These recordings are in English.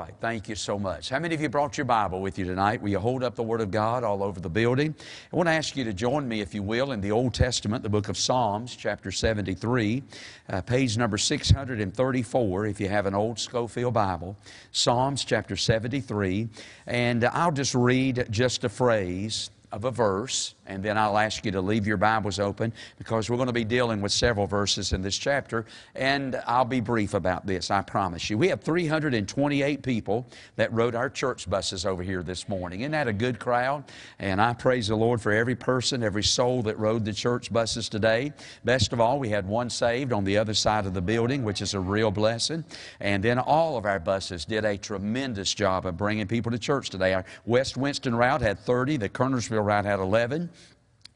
right. Thank you so much. How many of you brought your Bible with you tonight? Will you hold up the Word of God all over the building? I want to ask you to join me, if you will, in the Old Testament, the book of Psalms, chapter 73, uh, page number 634, if you have an old Scofield Bible. Psalms, chapter 73. And I'll just read just a phrase of a verse and then I'll ask you to leave your Bibles open because we're going to be dealing with several verses in this chapter, and I'll be brief about this, I promise you. We have 328 people that rode our church buses over here this morning. Isn't that a good crowd? And I praise the Lord for every person, every soul that rode the church buses today. Best of all, we had one saved on the other side of the building, which is a real blessing. And then all of our buses did a tremendous job of bringing people to church today. Our West Winston route had 30, the Kernersville route had 11.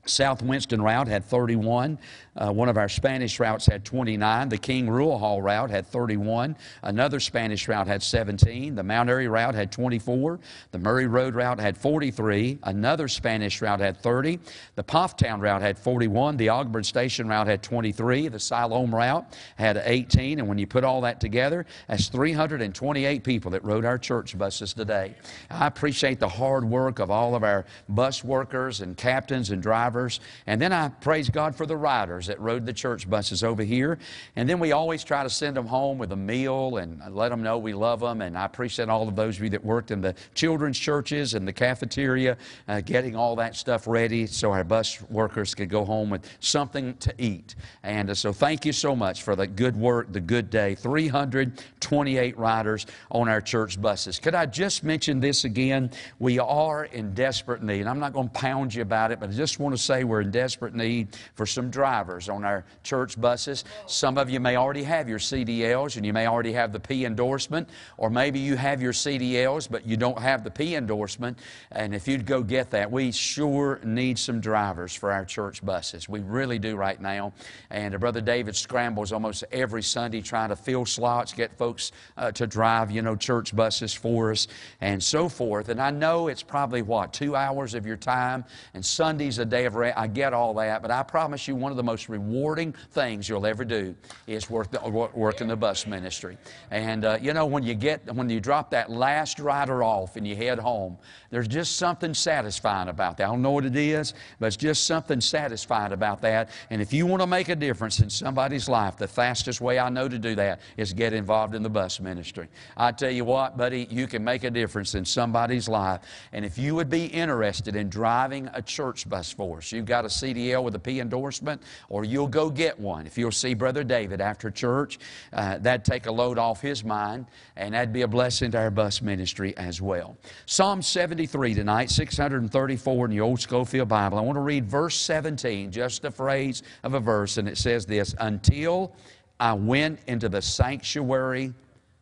South Winston route had 31. Uh, one of our Spanish routes had 29. The King Rural Hall route had 31. Another Spanish route had 17. The Mount Airy route had 24. The Murray Road route had 43. Another Spanish route had 30. The Pfafftown route had 41. The Ogburn Station route had 23. The Siloam route had 18. And when you put all that together, that's 328 people that rode our church buses today. I appreciate the hard work of all of our bus workers and captains and drivers drivers. And then I praise God for the riders that rode the church buses over here. And then we always try to send them home with a meal and let them know we love them. And I appreciate all of those of you that worked in the children's churches and the cafeteria, uh, getting all that stuff ready so our bus workers could go home with something to eat. And uh, so thank you so much for the good work, the good day. 328 riders on our church buses. Could I just mention this again? We are in desperate need. I'm not going to pound you about it, but I just want to say we're in desperate need for some drivers on our church buses. Some of you may already have your CDLs and you may already have the P endorsement, or maybe you have your CDLs but you don't have the P endorsement. And if you'd go get that, we sure need some drivers for our church buses. We really do right now. And uh, Brother David scrambles almost every Sunday trying to fill slots, get folks uh, to drive, you know, church buses for us, and so forth. And I know it's probably what, two hours of your time, and Sunday's a day of I get all that, but I promise you, one of the most rewarding things you'll ever do is work, the, work in the bus ministry. And uh, you know, when you get when you drop that last rider off and you head home, there's just something satisfying about that. I don't know what it is, but it's just something satisfying about that. And if you want to make a difference in somebody's life, the fastest way I know to do that is get involved in the bus ministry. I tell you what, buddy, you can make a difference in somebody's life. And if you would be interested in driving a church bus for us, you've got a CDL with a P endorsement, or you'll go get one. If you'll see Brother David after church, uh, that'd take a load off his mind, and that'd be a blessing to our bus ministry as well. Psalm 73 tonight, 634 in the Old Scofield Bible. I want to read verse 17, just a phrase of a verse, and it says this Until I went into the sanctuary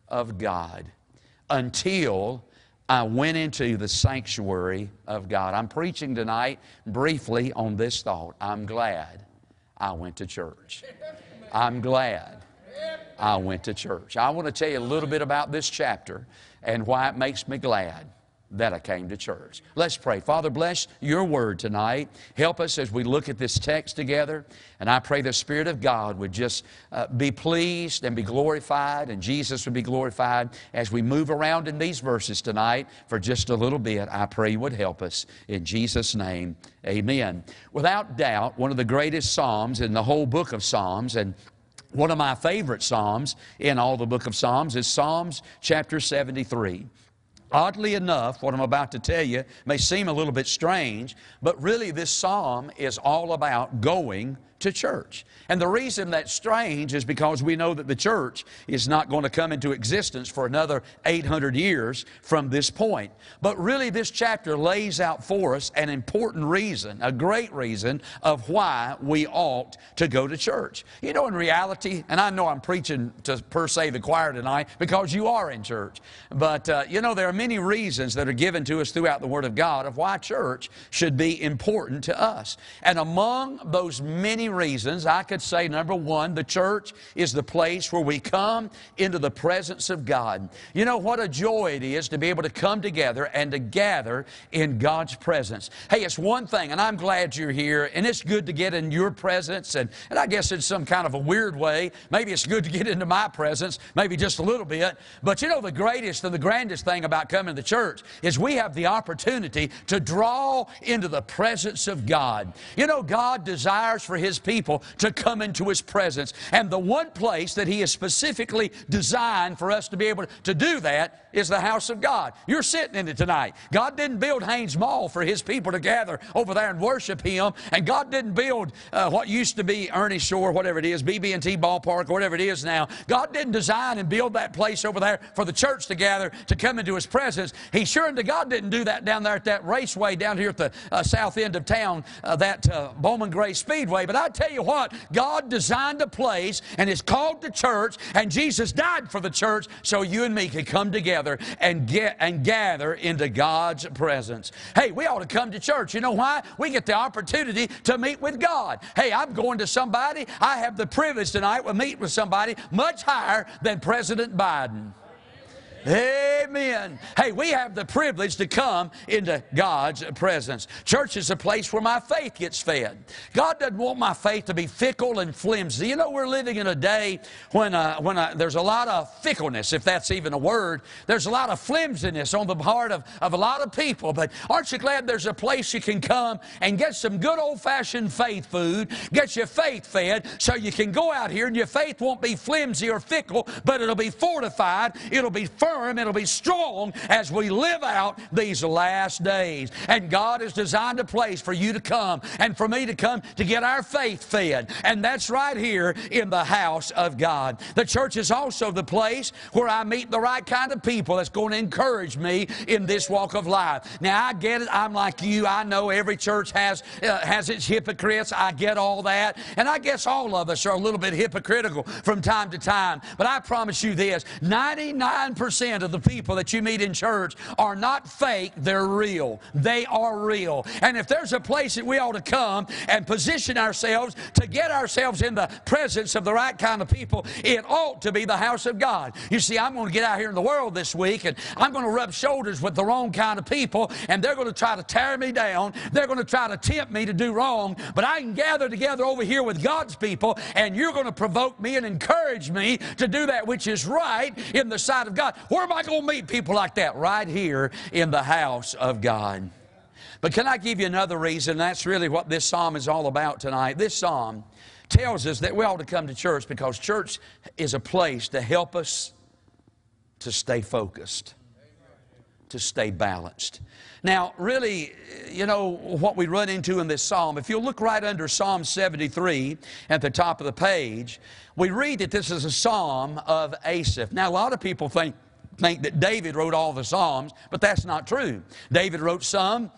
of God. Until I went into the sanctuary of God. I'm preaching tonight briefly on this thought. I'm glad I went to church. I'm glad I went to church. I want to tell you a little bit about this chapter and why it makes me glad that I came to church. Let's pray. Father, bless your word tonight. Help us as we look at this text together. And I pray the Spirit of God would just uh, be pleased and be glorified, and Jesus would be glorified as we move around in these verses tonight for just a little bit. I pray you would help us. In Jesus' name, amen. Without doubt, one of the greatest Psalms in the whole book of Psalms, and one of my favorite Psalms in all the book of Psalms is Psalms chapter 73. Oddly enough, what I'm about to tell you may seem a little bit strange, but really this psalm is all about going to church. And the reason that's strange is because we know that the church is not going to come into existence for another 800 years from this point. But really, this chapter lays out for us an important reason, a great reason of why we ought to go to church. You know, in reality, and I know I'm preaching to per se the choir tonight because you are in church, but uh, you know, there are many reasons that are given to us throughout the Word of God of why church should be important to us. And among those many reasons. I could say, number one, the church is the place where we come into the presence of God. You know what a joy it is to be able to come together and to gather in God's presence. Hey, it's one thing, and I'm glad you're here, and it's good to get in your presence, and, and I guess in some kind of a weird way, maybe it's good to get into my presence, maybe just a little bit. But you know, the greatest and the grandest thing about coming to church is we have the opportunity to draw into the presence of God. You know, God desires for His people to come into His presence. And the one place that He has specifically designed for us to be able to do that is the house of God. You're sitting in it tonight. God didn't build Hanes Mall for His people to gather over there and worship Him. And God didn't build uh, what used to be Ernie Shore, whatever it is, BB&T Ballpark, or whatever it is now. God didn't design and build that place over there for the church to gather to come into His presence. He sure and to God didn't do that down there at that raceway down here at the uh, south end of town, uh, that uh, Bowman Gray Speedway. But tell you what, God designed a place and it's called the church, and Jesus died for the church so you and me could come together and get and gather into God's presence. Hey, we ought to come to church. You know why? We get the opportunity to meet with God. Hey, I'm going to somebody. I have the privilege tonight to meet with somebody much higher than President Biden. Amen. Hey, we have the privilege to come into God's presence. Church is a place where my faith gets fed. God doesn't want my faith to be fickle and flimsy. You know, we're living in a day when, uh, when uh, there's a lot of fickleness, if that's even a word. There's a lot of flimsiness on the part of, of a lot of people. But aren't you glad there's a place you can come and get some good old fashioned faith food, get your faith fed, so you can go out here and your faith won't be flimsy or fickle, but it'll be fortified, it'll be firm firm, it'll be strong as we live out these last days. And God has designed a place for you to come and for me to come to get our faith fed. And that's right here in the house of God. The church is also the place where I meet the right kind of people that's going to encourage me in this walk of life. Now, I get it. I'm like you. I know every church has, uh, has its hypocrites. I get all that. And I guess all of us are a little bit hypocritical from time to time. But I promise you this 99% of the people that you meet in church are not fake, they're real. They are real. And if there's a place that we ought to come and position ourselves to get ourselves in the presence of the right kind of people, it ought to be the house of God. You see, I'm going to get out here in the world this week and I'm going to rub shoulders with the wrong kind of people and they're going to try to tear me down. They're going to try to tempt me to do wrong. But I can gather together over here with God's people and you're going to provoke me and encourage me to do that which is right in the sight of God. Where am I going to meet people like that? Right here in the house of God. But can I give you another reason? That's really what this psalm is all about tonight. This psalm tells us that we ought to come to church because church is a place to help us to stay focused, to stay balanced. Now, really, you know, what we run into in this psalm, if you look right under Psalm 73 at the top of the page, we read that this is a psalm of Asaph. Now, a lot of people think, think that David wrote all the Psalms, but that's not true. David wrote some,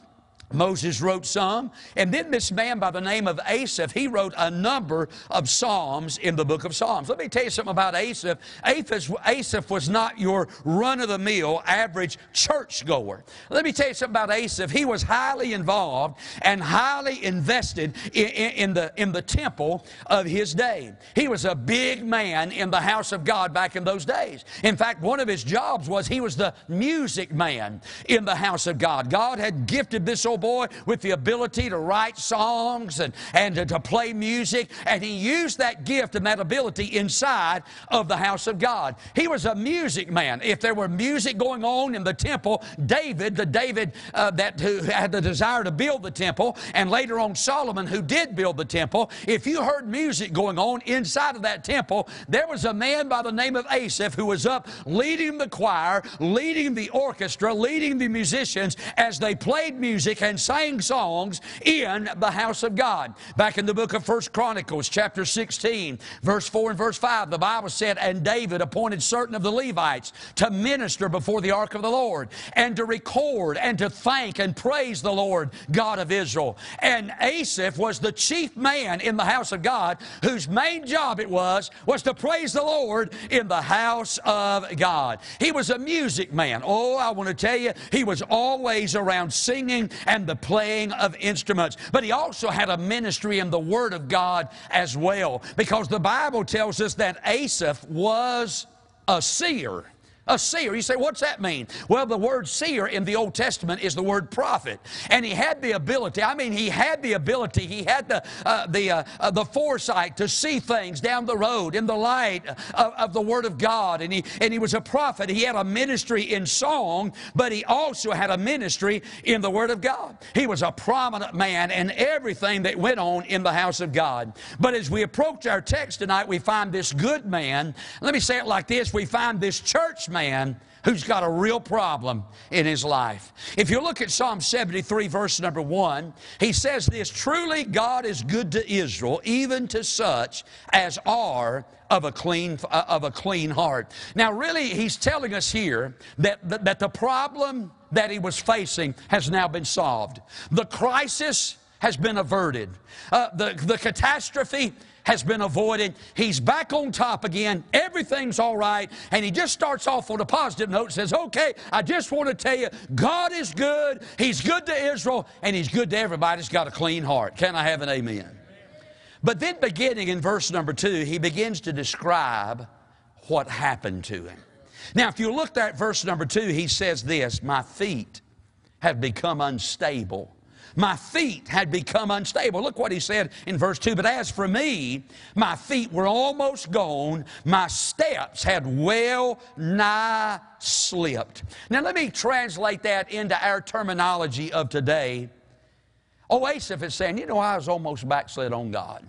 Moses wrote some. And then this man by the name of Asaph, he wrote a number of Psalms in the book of Psalms. Let me tell you something about Asaph. Asaph, was not your run of the mill, average churchgoer. Let me tell you something about Asaph. He was highly involved and highly invested in, in, in, the, in the temple of his day. He was a big man in the house of God back in those days. In fact, one of his jobs was he was the music man in the house of God. God had gifted this boy with the ability to write songs and, and to, to play music, and he used that gift and that ability inside of the house of God. He was a music man. If there were music going on in the temple, David, the David uh, that who had the desire to build the temple, and later on Solomon, who did build the temple, if you heard music going on inside of that temple, there was a man by the name of Asaph who was up leading the choir, leading the orchestra, leading the musicians as they played music and sang songs in the house of God. Back in the book of First Chronicles, chapter 16, verse 4 and verse 5, the Bible said, And David appointed certain of the Levites to minister before the ark of the Lord, and to record, and to thank and praise the Lord, God of Israel. And Asaph was the chief man in the house of God, whose main job it was, was to praise the Lord in the house of God. He was a music man. Oh, I want to tell you, he was always around singing and the playing of instruments. But he also had a ministry in the Word of God as well, because the Bible tells us that Asaph was a seer. A seer. You say, what's that mean? Well, the word seer in the Old Testament is the word prophet. And he had the ability, I mean, he had the ability, he had the, uh, the, uh, uh, the foresight to see things down the road in the light of, of, the Word of God. And he, and he was a prophet. He had a ministry in song, but he also had a ministry in the Word of God. He was a prominent man in everything that went on in the house of God. But as we approach our text tonight, we find this good man. Let me say it like this we find this church man who's got a real problem in his life. If you look at Psalm 73, verse number 1, he says this Truly God is good to Israel, even to such as are of a clean, of a clean heart. Now, really, he's telling us here that, that, that the problem that he was facing has now been solved. The crisis has been averted. Uh, the, the catastrophe has been avoided. He's back on top again. Everything's all right. And he just starts off on a positive note says, Okay, I just want to tell you, God is good. He's good to Israel, and He's good to everybody that's got a clean heart. Can I have an amen? But then, beginning in verse number two, he begins to describe what happened to him. Now, if you look at verse number two, he says this My feet have become unstable my feet had become unstable. Look what he said in verse 2 But as for me, my feet were almost gone, my steps had well nigh slipped. Now, let me translate that into our terminology of today. Asaph is saying, You know, I was almost backslid on God.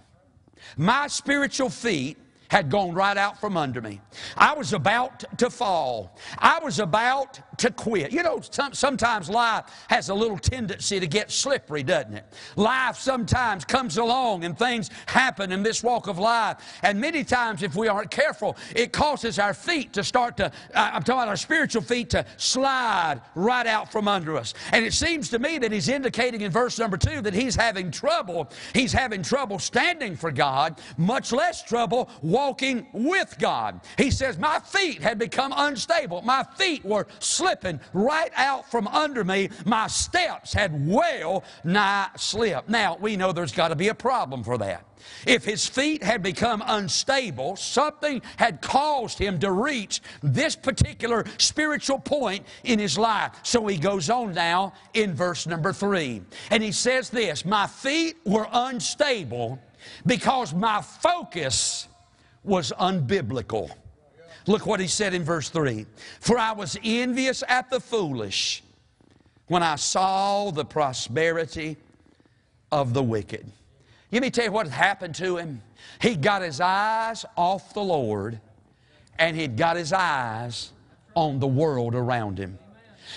My spiritual feet had gone right out from under me. I was about to fall. I was about to quit. You know, some, sometimes life has a little tendency to get slippery, doesn't it? Life sometimes comes along and things happen in this walk of life. And many times, if we aren't careful, it causes our feet to start to, I'm talking about our spiritual feet to slide right out from under us. And it seems to me that he's indicating in verse number two that he's having trouble. He's having trouble standing for God, much less trouble walking with God. He says, My feet had become unstable. My feet were slipping right out from under me. My steps had well nigh slipped. Now, we know there's got to be a problem for that. If his feet had become unstable, something had caused him to reach this particular spiritual point in his life. So he goes on now in verse number three. And he says this My feet were unstable because my focus was unbiblical. Look what he said in verse 3 For I was envious at the foolish when I saw the prosperity of the wicked. Let me tell you what happened to him. He got his eyes off the Lord and he'd got his eyes on the world around him.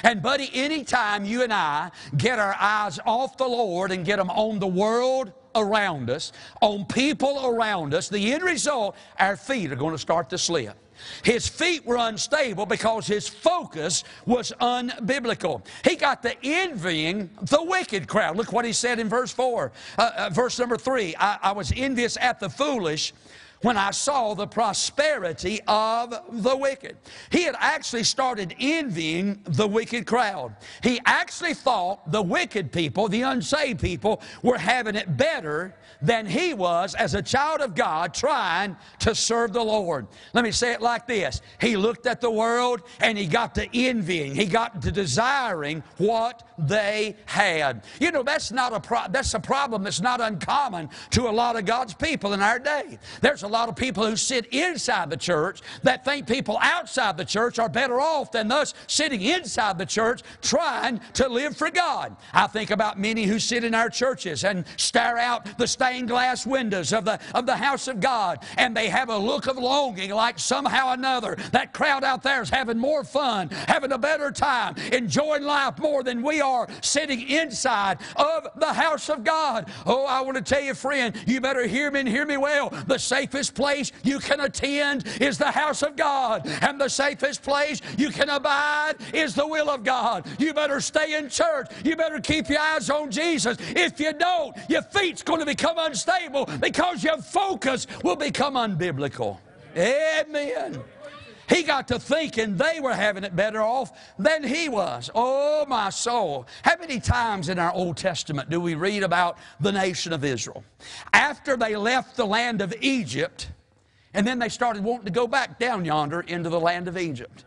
And, buddy, anytime you and I get our eyes off the Lord and get them on the world around us, on people around us, the end result, our feet are going to start to slip. His feet were unstable because his focus was unbiblical. He got the envying the wicked crowd. Look what he said in verse 4, uh, uh, verse number 3. I, I was envious at the foolish when I saw the prosperity of the wicked. He had actually started envying the wicked crowd. He actually thought the wicked people, the unsaved people, were having it better than he was as a child of God trying to serve the Lord. Let me say it like this He looked at the world and he got to envying, he got to desiring what they had. You know, that's not a pro- that's a problem that's not uncommon to a lot of God's people in our day. There's a lot of people who sit inside the church that think people outside the church are better off than us sitting inside the church trying to live for God. I think about many who sit in our churches and stare out the stained glass windows of the, of the house of God, and they have a look of longing like somehow or another that crowd out there is having more fun, having a better time, enjoying life more than we are sitting inside of the house of God. Oh, I want to tell you, friend, you better hear me and hear me well. The safest place you can attend is the house of God, and the safest place you can abide is the will of God. You better stay in church. You better keep your eyes on Jesus. If you don't, your feet's going to become unstable because your focus will become unbiblical. Amen. He got to thinking they were having it better off than he was. Oh, my soul. How many times in our Old Testament do we read about the nation of Israel? After they left the land of Egypt, and then they started wanting to go back down yonder into the land of Egypt.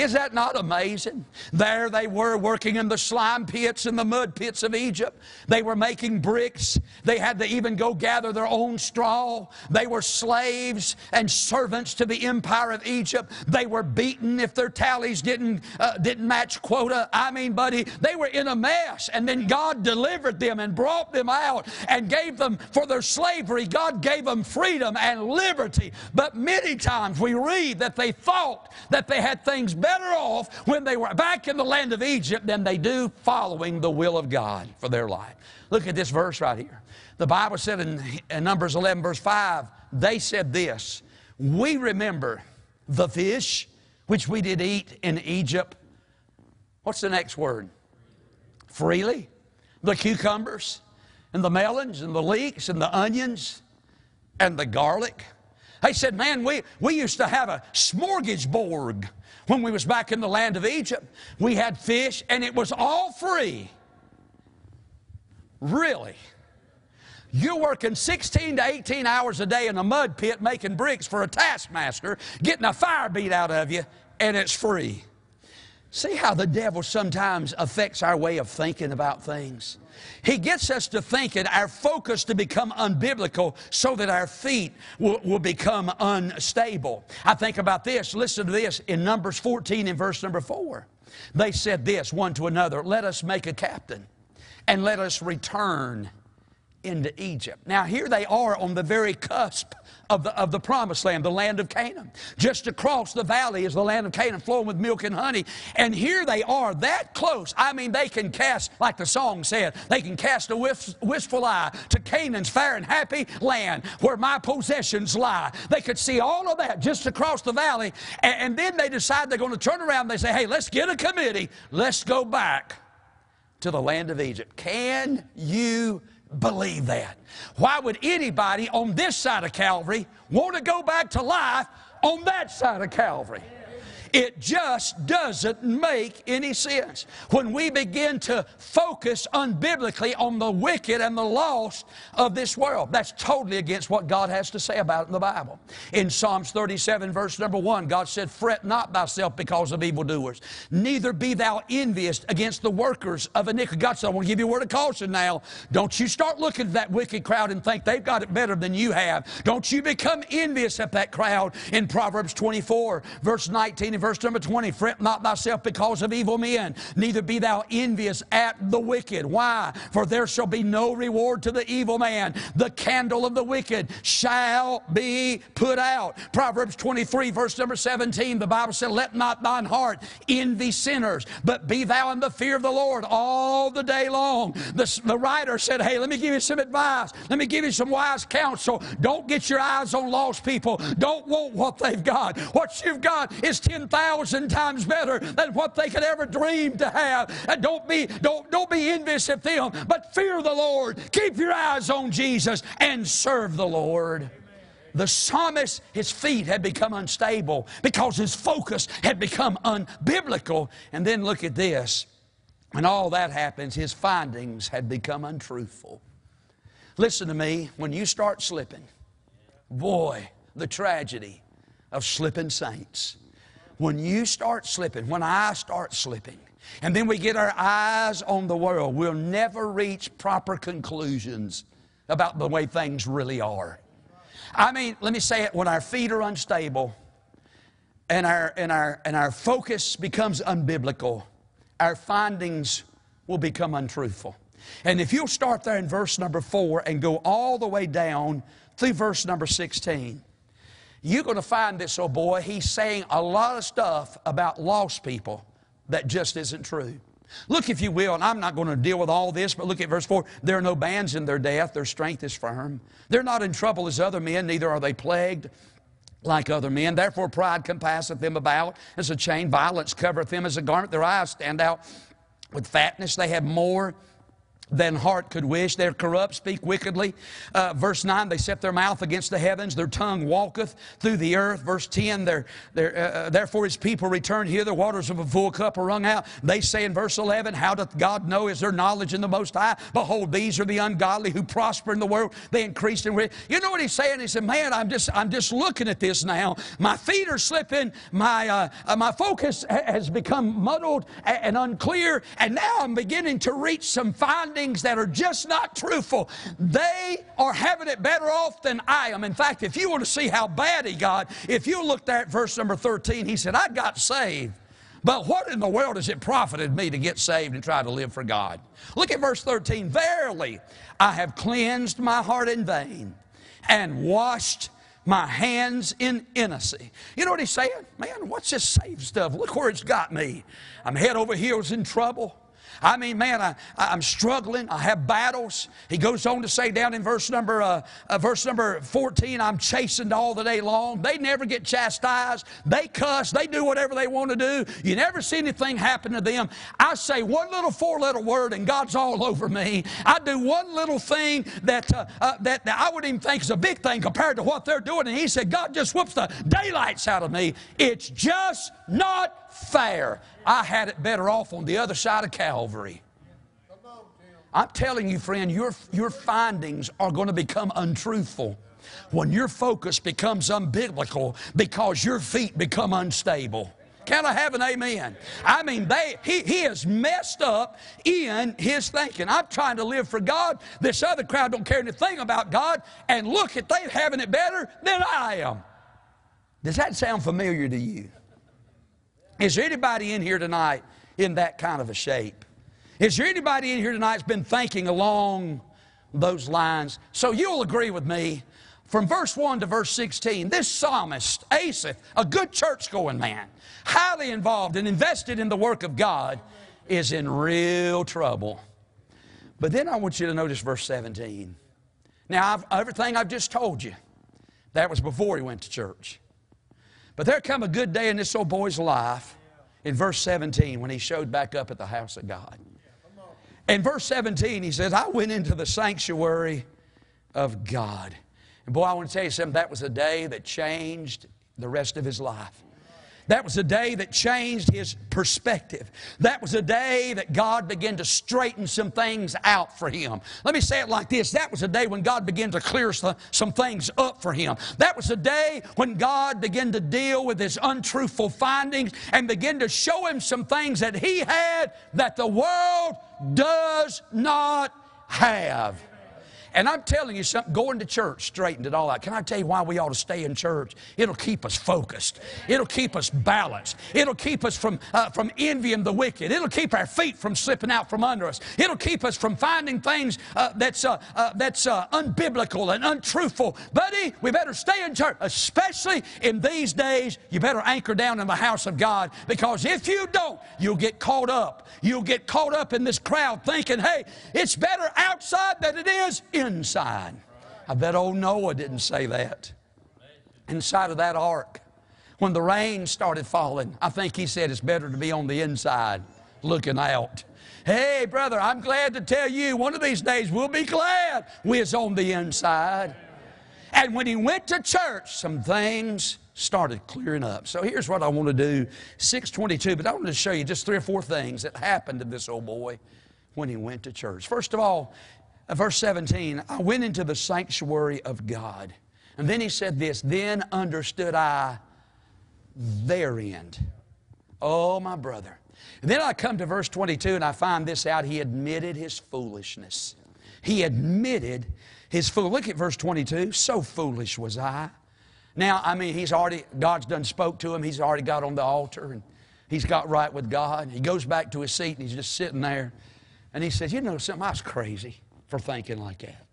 Is that not amazing? There they were working in the slime pits and the mud pits of Egypt. They were making bricks. They had to even go gather their own straw. They were slaves and servants to the empire of Egypt. They were beaten if their tallies didn't, uh, didn't match quota. I mean, buddy, they were in a mess. And then God delivered them and brought them out and gave them for their slavery. God gave them freedom and liberty. But many times we read that they thought that they had things better off when they were back in the land of Egypt than they do following the will of God for their life. Look at this verse right here. The Bible said in, in Numbers 11, verse 5, they said this We remember the fish which we did eat in Egypt. What's the next word? Freely. The cucumbers and the melons and the leeks and the onions and the garlic. They said, man, we, we used to have a smorgasbord when we was back in the land of Egypt. We had fish and it was all free. Really? You're working 16 to 18 hours a day in a mud pit making bricks for a taskmaster, getting a fire beat out of you, and it's free. See how the devil sometimes affects our way of thinking about things? He gets us to thinking our focus to become unbiblical so that our feet will, will become unstable. I think about this. Listen to this in Numbers 14 in verse number 4. They said this one to another Let us make a captain and let us return into Egypt. Now, here they are on the very cusp of the, of the promised land, the land of Canaan. Just across the valley is the land of Canaan flowing with milk and honey. And here they are that close. I mean, they can cast, like the song said, they can cast a wistful eye to Canaan's fair and happy land where my possessions lie. They could see all of that just across the valley. And, and then they decide they're going to turn around. They say, hey, let's get a committee. Let's go back to the land of Egypt. Can you believe that. Why would anybody on this side of Calvary want to go back to life on that side of Calvary? It just doesn't make any sense. When we begin to focus unbiblically on the wicked and the lost of this world, that's totally against what God has to say about it in the Bible. In Psalms 37, verse number 1, God said, Fret not thyself because of evildoers, neither be thou envious against the workers of iniquity. God said, I want to give you a word of caution now. Don't you start looking at that wicked crowd and think they've got it better than you have. Don't you become envious at that crowd in Proverbs 24, verse 19 verse number 20, fret not thyself because of evil men, neither be thou envious at the wicked. Why? For there shall be no reward to the evil man. The candle of the wicked shall be put out. Proverbs 23, verse number 17, the Bible said, Let not thine heart envy sinners, but be thou in the fear of the Lord all the day long. The, the writer said, Hey, let me give you some advice. Let me give you some wise counsel. Don't get your eyes on lost people. Don't want what they've got. What you've got is 10,000 thousand times better than what they could ever dream to have. And don't be, don't, don't be envious of them, but fear the Lord. Keep your eyes on Jesus and serve the Lord. The psalmist, his feet had become unstable because his focus had become unbiblical. And then look at this. When all that happens, his findings had become untruthful. Listen to me, when you start slipping, boy, the tragedy of slipping saints. When you start slipping, when I start slipping, and then we get our eyes on the world, we'll never reach proper conclusions about the way things really are. I mean, let me say it when our feet are unstable and our, and our, and our focus becomes unbiblical, our findings will become untruthful. And if you'll start there in verse number four and go all the way down through verse number 16, you're going to find this old boy, he's saying a lot of stuff about lost people that just isn't true. Look, if you will, and I'm not going to deal with all this, but look at verse 4. There are no bands in their death, their strength is firm. They're not in trouble as other men, neither are they plagued like other men. Therefore, pride compasseth them about as a chain, violence covereth them as a garment. Their eyes stand out with fatness. They have more than heart could wish. They're corrupt, speak wickedly. Uh, verse 9, they set their mouth against the heavens, their tongue walketh through the earth. Verse 10, they're, they're, uh, uh therefore his people return here, the waters of a full cup are wrung out. They say in verse 11, How doth God know? Is there knowledge in the Most High? Behold, these are the ungodly who prosper in the world. They increase in. You know what he's saying? He said, Man, I'm just, I'm just looking at this now. My feet are slipping. My, uh, uh my focus has become muddled and unclear. And now I'm beginning to reach some findings that are just not truthful. They are having it better off than I am. In fact, if you want to see how bad he got, if you look there at verse number 13, he said, I got saved. But what in the world has it profited me to get saved and try to live for God? Look at verse 13. Verily, I have cleansed my heart in vain and washed my hands in innocency. You know what he's saying? Man, what's this saved stuff? Look where it's got me. I'm head over heels in trouble. I mean, man, I, I'm struggling. I have battles. He goes on to say down in verse number, uh, uh, verse number 14, I'm chastened all the day long. They never get chastised. They cuss. They do whatever they want to do. You never see anything happen to them. I say one little four letter word and God's all over me. I do one little thing that, uh, uh, that, that I wouldn't even think is a big thing compared to what they're doing. And he said, God just whoops the daylights out of me. It's just not fair. I had it better off on the other side of Calvary. I'm telling you, friend, your, your findings are going to become untruthful when your focus becomes unbiblical because your feet become unstable. Can I have an amen? I mean, they, he, he is messed up in his thinking. I'm trying to live for God. This other crowd don't care anything about God. And look at they having it better than I am. Does that sound familiar to you? Is there anybody in here tonight in that kind of a shape? Is there anybody in here tonight that's been thinking along those lines? So you'll agree with me. From verse 1 to verse 16, this psalmist, Asaph, a good church going man, highly involved and invested in the work of God, is in real trouble. But then I want you to notice verse 17. Now, I've, everything I've just told you, that was before he went to church. But there come a good day in this old boy's life in verse 17 when he showed back up at the house of God. In verse 17, he says, I went into the sanctuary of God. And boy, I want to tell you something, that was a day that changed the rest of his life. That was a day that changed his perspective. That was a day that God began to straighten some things out for him. Let me say it like this that was a day when God began to clear some things up for him. That was a day when God began to deal with his untruthful findings and began to show him some things that he had that the world does not have. And I'm telling you something, going to church straightened it all out. Can I tell you why we ought to stay in church? It'll keep us focused. It'll keep us balanced. It'll keep us from, uh, from envying the wicked. It'll keep our feet from slipping out from under us. It'll keep us from finding things uh, that's, uh, uh that's uh, unbiblical and untruthful. Buddy, we better stay in church, especially in these days. You better anchor down in the house of God because if you don't, you'll get caught up. You'll get caught up in this crowd thinking, hey, it's better outside than it is inside. I bet old Noah didn't say that. Inside of that ark, when the rain started falling, I think he said it's better to be on the inside looking out. Hey, brother, I'm glad to tell you one of these days we'll be glad we is on the inside. And when he went to church, some things started clearing up. So here's what I want to do 622, but I want to show you just three or four things that happened to this old boy when he went to church. First of all, Uh, verse 17, I went into the sanctuary of God. And then he said this, then understood I their end. Oh, my brother. And then I come to verse 22 and I find this out. He admitted his foolishness. He admitted his fool. Look at verse 22. So foolish was I. Now, I mean, he's already, God's done spoke to him. He's already got on the altar and he's got right with God. He goes back to his seat and he's just sitting there. And he says, You know something? I was crazy for thinking like that.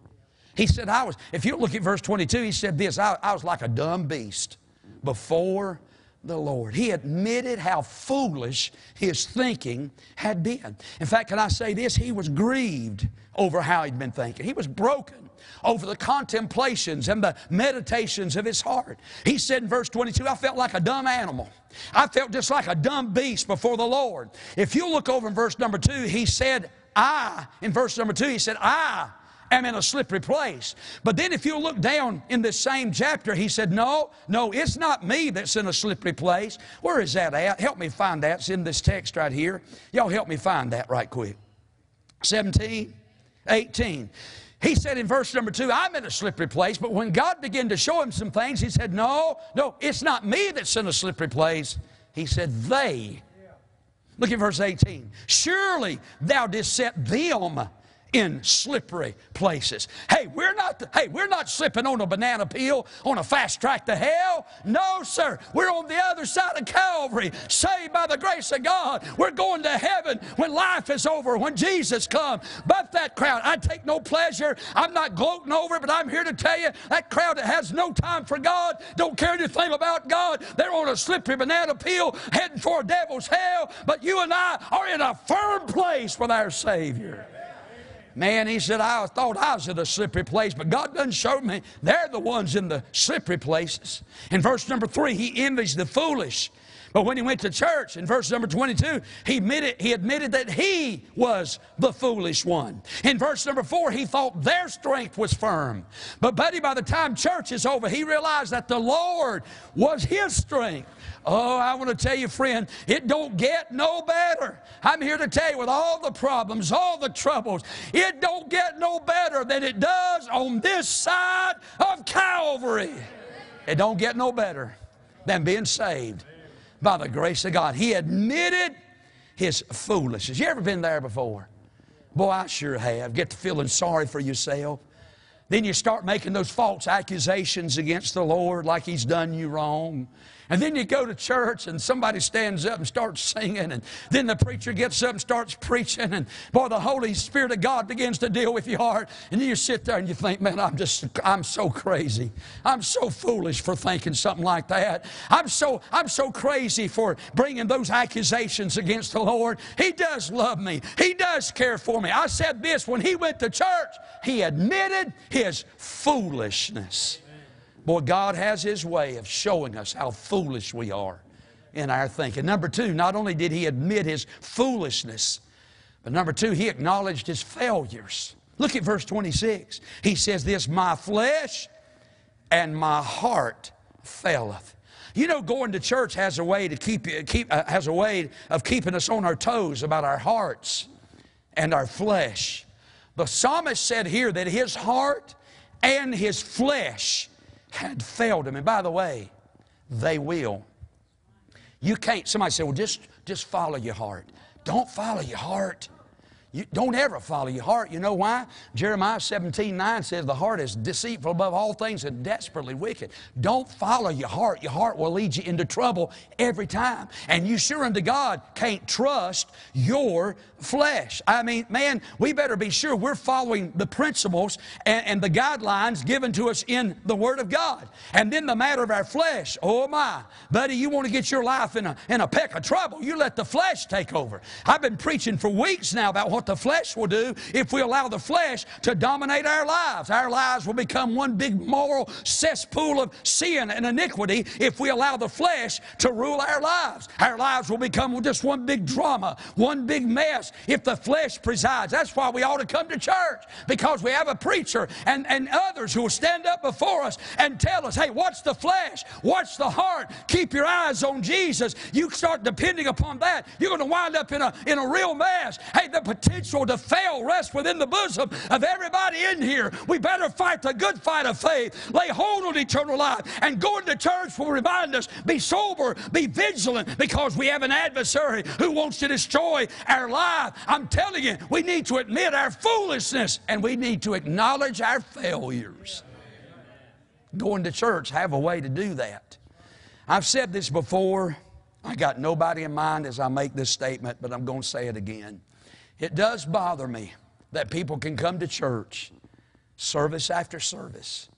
He said, I was, if you look at verse 22, he said this I, I was like a dumb beast before the Lord. He admitted how foolish his thinking had been. In fact, can I say this? He was grieved over how he'd been thinking. He was broken over the contemplations and the meditations of his heart. He said in verse 22, I felt like a dumb animal. I felt just like a dumb beast before the Lord. If you look over in verse number 2, he said, I, in verse number two, he said, I am in a slippery place. But then if you look down in this same chapter, he said, No, no, it's not me that's in a slippery place. Where is that at? Help me find that. It's in this text right here. Y'all help me find that right quick. 17, 18. He said in verse number two, I'm in a slippery place, but when God began to show him some things, he said, No, no, it's not me that's in a slippery place. He said, They. Look at verse 18. Surely thou didst set them in slippery places. Hey, we're not hey, we're not slipping on a banana peel on a fast track to hell. No, sir. We're on the other side of Calvary, saved by the grace of God. We're going to heaven when life is over, when Jesus comes. But that crowd, I take no pleasure. I'm not gloating over it, but I'm here to tell you that crowd that has no time for God, don't care anything about God, they're on a slippery banana peel heading for a devil's hell. But you and I are in a firm place with our Savior. Man, he said, I thought I was in a slippery place, but God doesn't show me. They're the ones in the slippery places. In verse number three, he envies the foolish. But when he went to church, in verse number 22, he admitted, he admitted that he was the foolish one. In verse number 4, he thought their strength was firm. But, buddy, by the time church is over, he realized that the Lord was his strength. Oh, I want to tell you, friend, it don't get no better. I'm here to tell you, with all the problems, all the troubles, it don't get no better than it does on this side of Calvary. It don't get no better than being saved by the grace of God. He admitted his foolishness. You ever been there before? Boy, I sure have. Get to feeling sorry for yourself. Then you start making those false accusations against the Lord like He's done you wrong. And then you go to church and somebody stands up and starts singing, and then the preacher gets up and starts preaching, and boy, the Holy Spirit of God begins to deal with your heart. And you sit there and you think, man, I'm just, I'm so crazy. I'm so foolish for thinking something like that. I'm so, I'm so crazy for bringing those accusations against the Lord. He does love me, He does care for me. I said this when He went to church, He admitted His foolishness. Boy, God has His way of showing us how foolish we are in our thinking. Number two, not only did He admit His foolishness, but number two, He acknowledged His failures. Look at verse 26. He says this, My flesh and my heart faileth. You know, going to church has a way to keep, keep uh, has a way of keeping us on our toes about our hearts and our flesh. The psalmist said here that his heart and his flesh had failed him. And by the way, they will. You can't, somebody say, well, just, just follow your heart. Don't follow your heart. You don't ever follow your heart. You know why? Jeremiah 17 9 says, The heart is deceitful above all things and desperately wicked. Don't follow your heart. Your heart will lead you into trouble every time. And you sure unto God can't trust your flesh. I mean, man, we better be sure we're following the principles and, and the guidelines given to us in the Word of God. And then the matter of our flesh, oh my, buddy, you want to get your life in a, in a peck of trouble, you let the flesh take over. I've been preaching for weeks now about what the flesh will do if we allow the flesh to dominate our lives. Our lives will become one big moral cesspool of sin and iniquity if we allow the flesh to rule our lives. Our lives will become just one big drama, one big mess if the flesh presides. That's why we ought to come to church because we have a preacher and, and others who will stand up before us and tell us, hey, watch the flesh, watch the heart, keep your eyes on Jesus. You start depending upon that, you're going to wind up in a, in a real mess. Hey, the potential to fail rests within the bosom of everybody in here. We better fight the good fight of faith, lay hold on eternal life, and going to church will remind us be sober, be vigilant, because we have an adversary who wants to destroy our life. I'm telling you, we need to admit our foolishness and we need to acknowledge our failures. Going to church have a way to do that. I've said this before. I got nobody in mind as I make this statement, but I'm going to say it again. It does bother me that people can come to church service after service,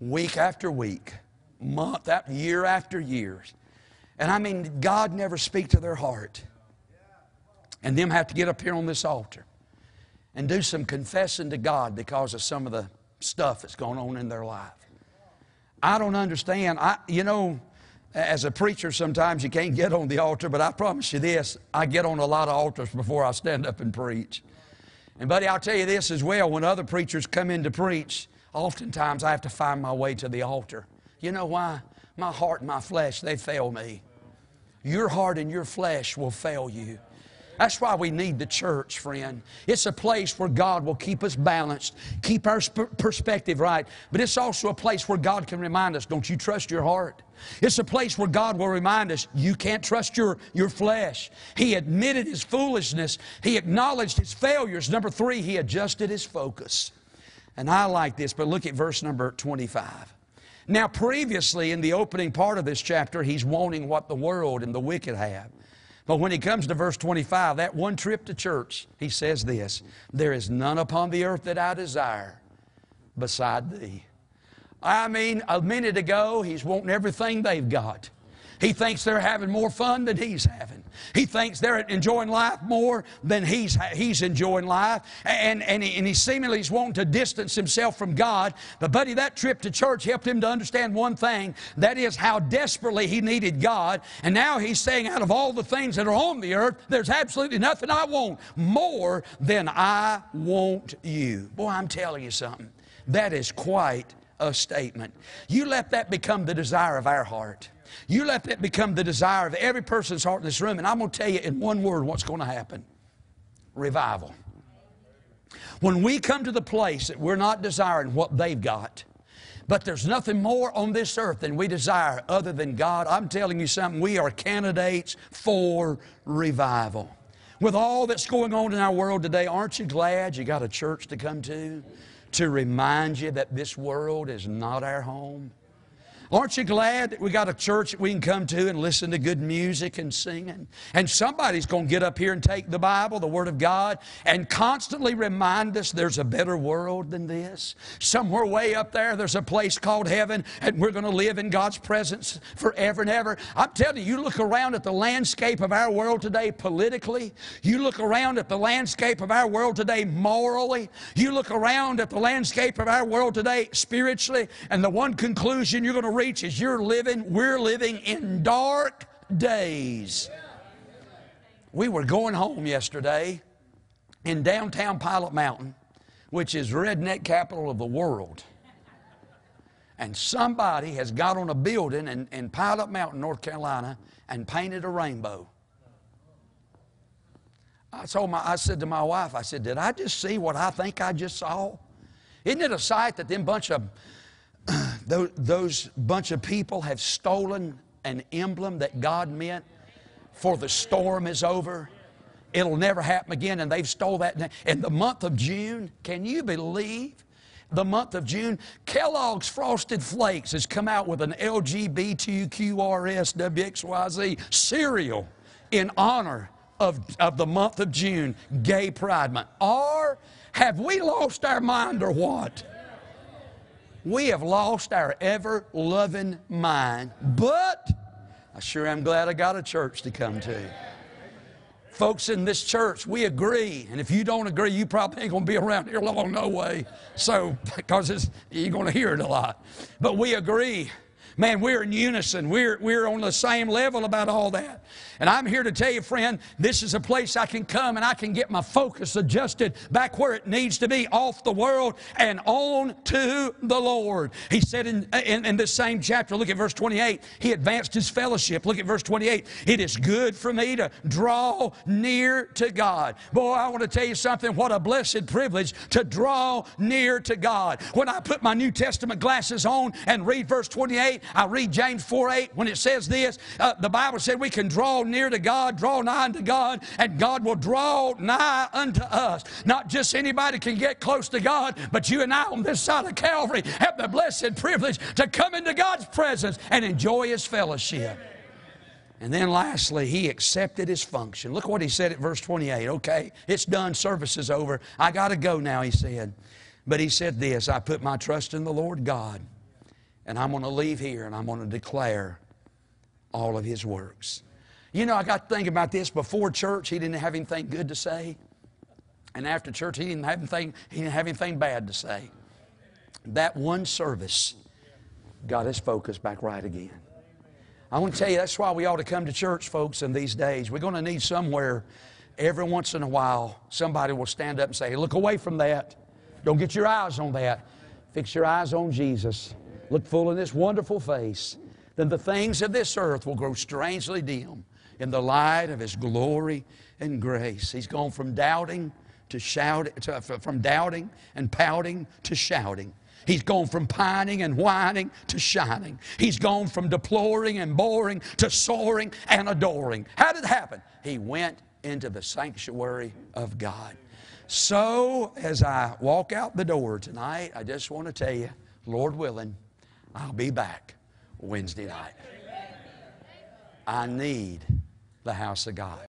week after week, month after year after year. And I mean, God never speak to their heart. And them have to get up here on this altar and do some confessing to God because of some of the stuff that's going on in their life. I don't understand. I, you know, as a preacher, sometimes you can't get on the altar, but I promise you this I get on a lot of altars before I stand up and preach. And, buddy, I'll tell you this as well when other preachers come in to preach, oftentimes I have to find my way to the altar. You know why? My heart and my flesh, they fail me. Your heart and your flesh will fail you. That's why we need the church, friend. It's a place where God will keep us balanced, keep our perspective right, but it's also a place where God can remind us don't you trust your heart? It's a place where God will remind us you can't trust your, your flesh. He admitted his foolishness, he acknowledged his failures. Number three, he adjusted his focus. And I like this, but look at verse number 25. Now, previously in the opening part of this chapter, he's wanting what the world and the wicked have. But when he comes to verse 25, that one trip to church, he says this There is none upon the earth that I desire beside thee. I mean, a minute ago, he's wanting everything they've got. He thinks they're having more fun than he's having. He thinks they're enjoying life more than he's, he's enjoying life. And, and, he, and he seemingly is wanting to distance himself from God. But, buddy, that trip to church helped him to understand one thing that is how desperately he needed God. And now he's saying, out of all the things that are on the earth, there's absolutely nothing I want more than I want you. Boy, I'm telling you something. That is quite a statement. You let that become the desire of our heart. You let that become the desire of every person's heart in this room, and I'm going to tell you in one word what's going to happen revival. When we come to the place that we're not desiring what they've got, but there's nothing more on this earth than we desire other than God, I'm telling you something, we are candidates for revival. With all that's going on in our world today, aren't you glad you got a church to come to? To remind you that this world is not our home? Aren't you glad that we got a church that we can come to and listen to good music and singing? And somebody's going to get up here and take the Bible, the Word of God, and constantly remind us there's a better world than this. Somewhere way up there, there's a place called heaven, and we're going to live in God's presence forever and ever. I'm telling you, you look around at the landscape of our world today politically, you look around at the landscape of our world today morally, you look around at the landscape of our world today spiritually, and the one conclusion you're going to preach is you're living, we're living in dark days. We were going home yesterday in downtown Pilot Mountain, which is redneck capital of the world. And somebody has got on a building in, in Pilot Mountain, North Carolina, and painted a rainbow. I told my, I said to my wife, I said, did I just see what I think I just saw? Isn't it a sight that them bunch of those, bunch of people have stolen an emblem that God meant for the storm is over. It'll never happen again, and they've stole that. In the month of June, can you believe? The month of June, Kellogg's Frosted Flakes has come out with an LGBTQRSWXYZ cereal in honor of, of the month of June, Gay Pride Month. Or have we lost our mind or what? We have lost our ever loving mind, but I sure am glad I got a church to come to. Folks in this church, we agree. And if you don't agree, you probably ain't to be around here long, no way. So, because you're to hear it a lot. But we agree. Man, we're in unison. We're, we're on the same level about all that. And I'm here to tell you, friend, this is a place I can come and I can get my focus adjusted back where it needs to be, off the world and on to the Lord. He said in, in, in this same chapter, look at verse 28, he advanced his fellowship. Look at verse 28. It is good for me to draw near to God. Boy, I want to tell you something. What a blessed privilege to draw near to God. When I put my New Testament glasses on and read verse 28, I read James 4 8 when it says this. Uh, the Bible said we can draw near to God, draw nigh unto God, and God will draw nigh unto us. Not just anybody can get close to God, but you and I on this side of Calvary have the blessed privilege to come into God's presence and enjoy His fellowship. And then lastly, he accepted his function. Look what he said at verse 28. Okay, it's done, service is over. I got to go now, he said. But he said this I put my trust in the Lord God, and I'm going to leave here and I'm going to declare all of his works. You know, I got to think about this. Before church, he didn't have anything good to say. And after church, he didn't have anything, he didn't have anything bad to say. That one service got his focus back right again. I want to tell you, that's why we ought to come to church, folks, in these days. We're going to need somewhere every once in a while, somebody will stand up and say, Look away from that. Don't get your eyes on that. Fix your eyes on Jesus. Look full in this wonderful face. Then the things of this earth will grow strangely dim in the light of His glory and grace. He's gone from doubting to shouting, to, from doubting and pouting to shouting. He's gone from pining and whining to shining. He's gone from deploring and boring to soaring and adoring. How did it happen? He went into the sanctuary of God. So, as I walk out the door tonight, I just want to tell you, Lord willing, I'll be back Wednesday night. I need the house of God.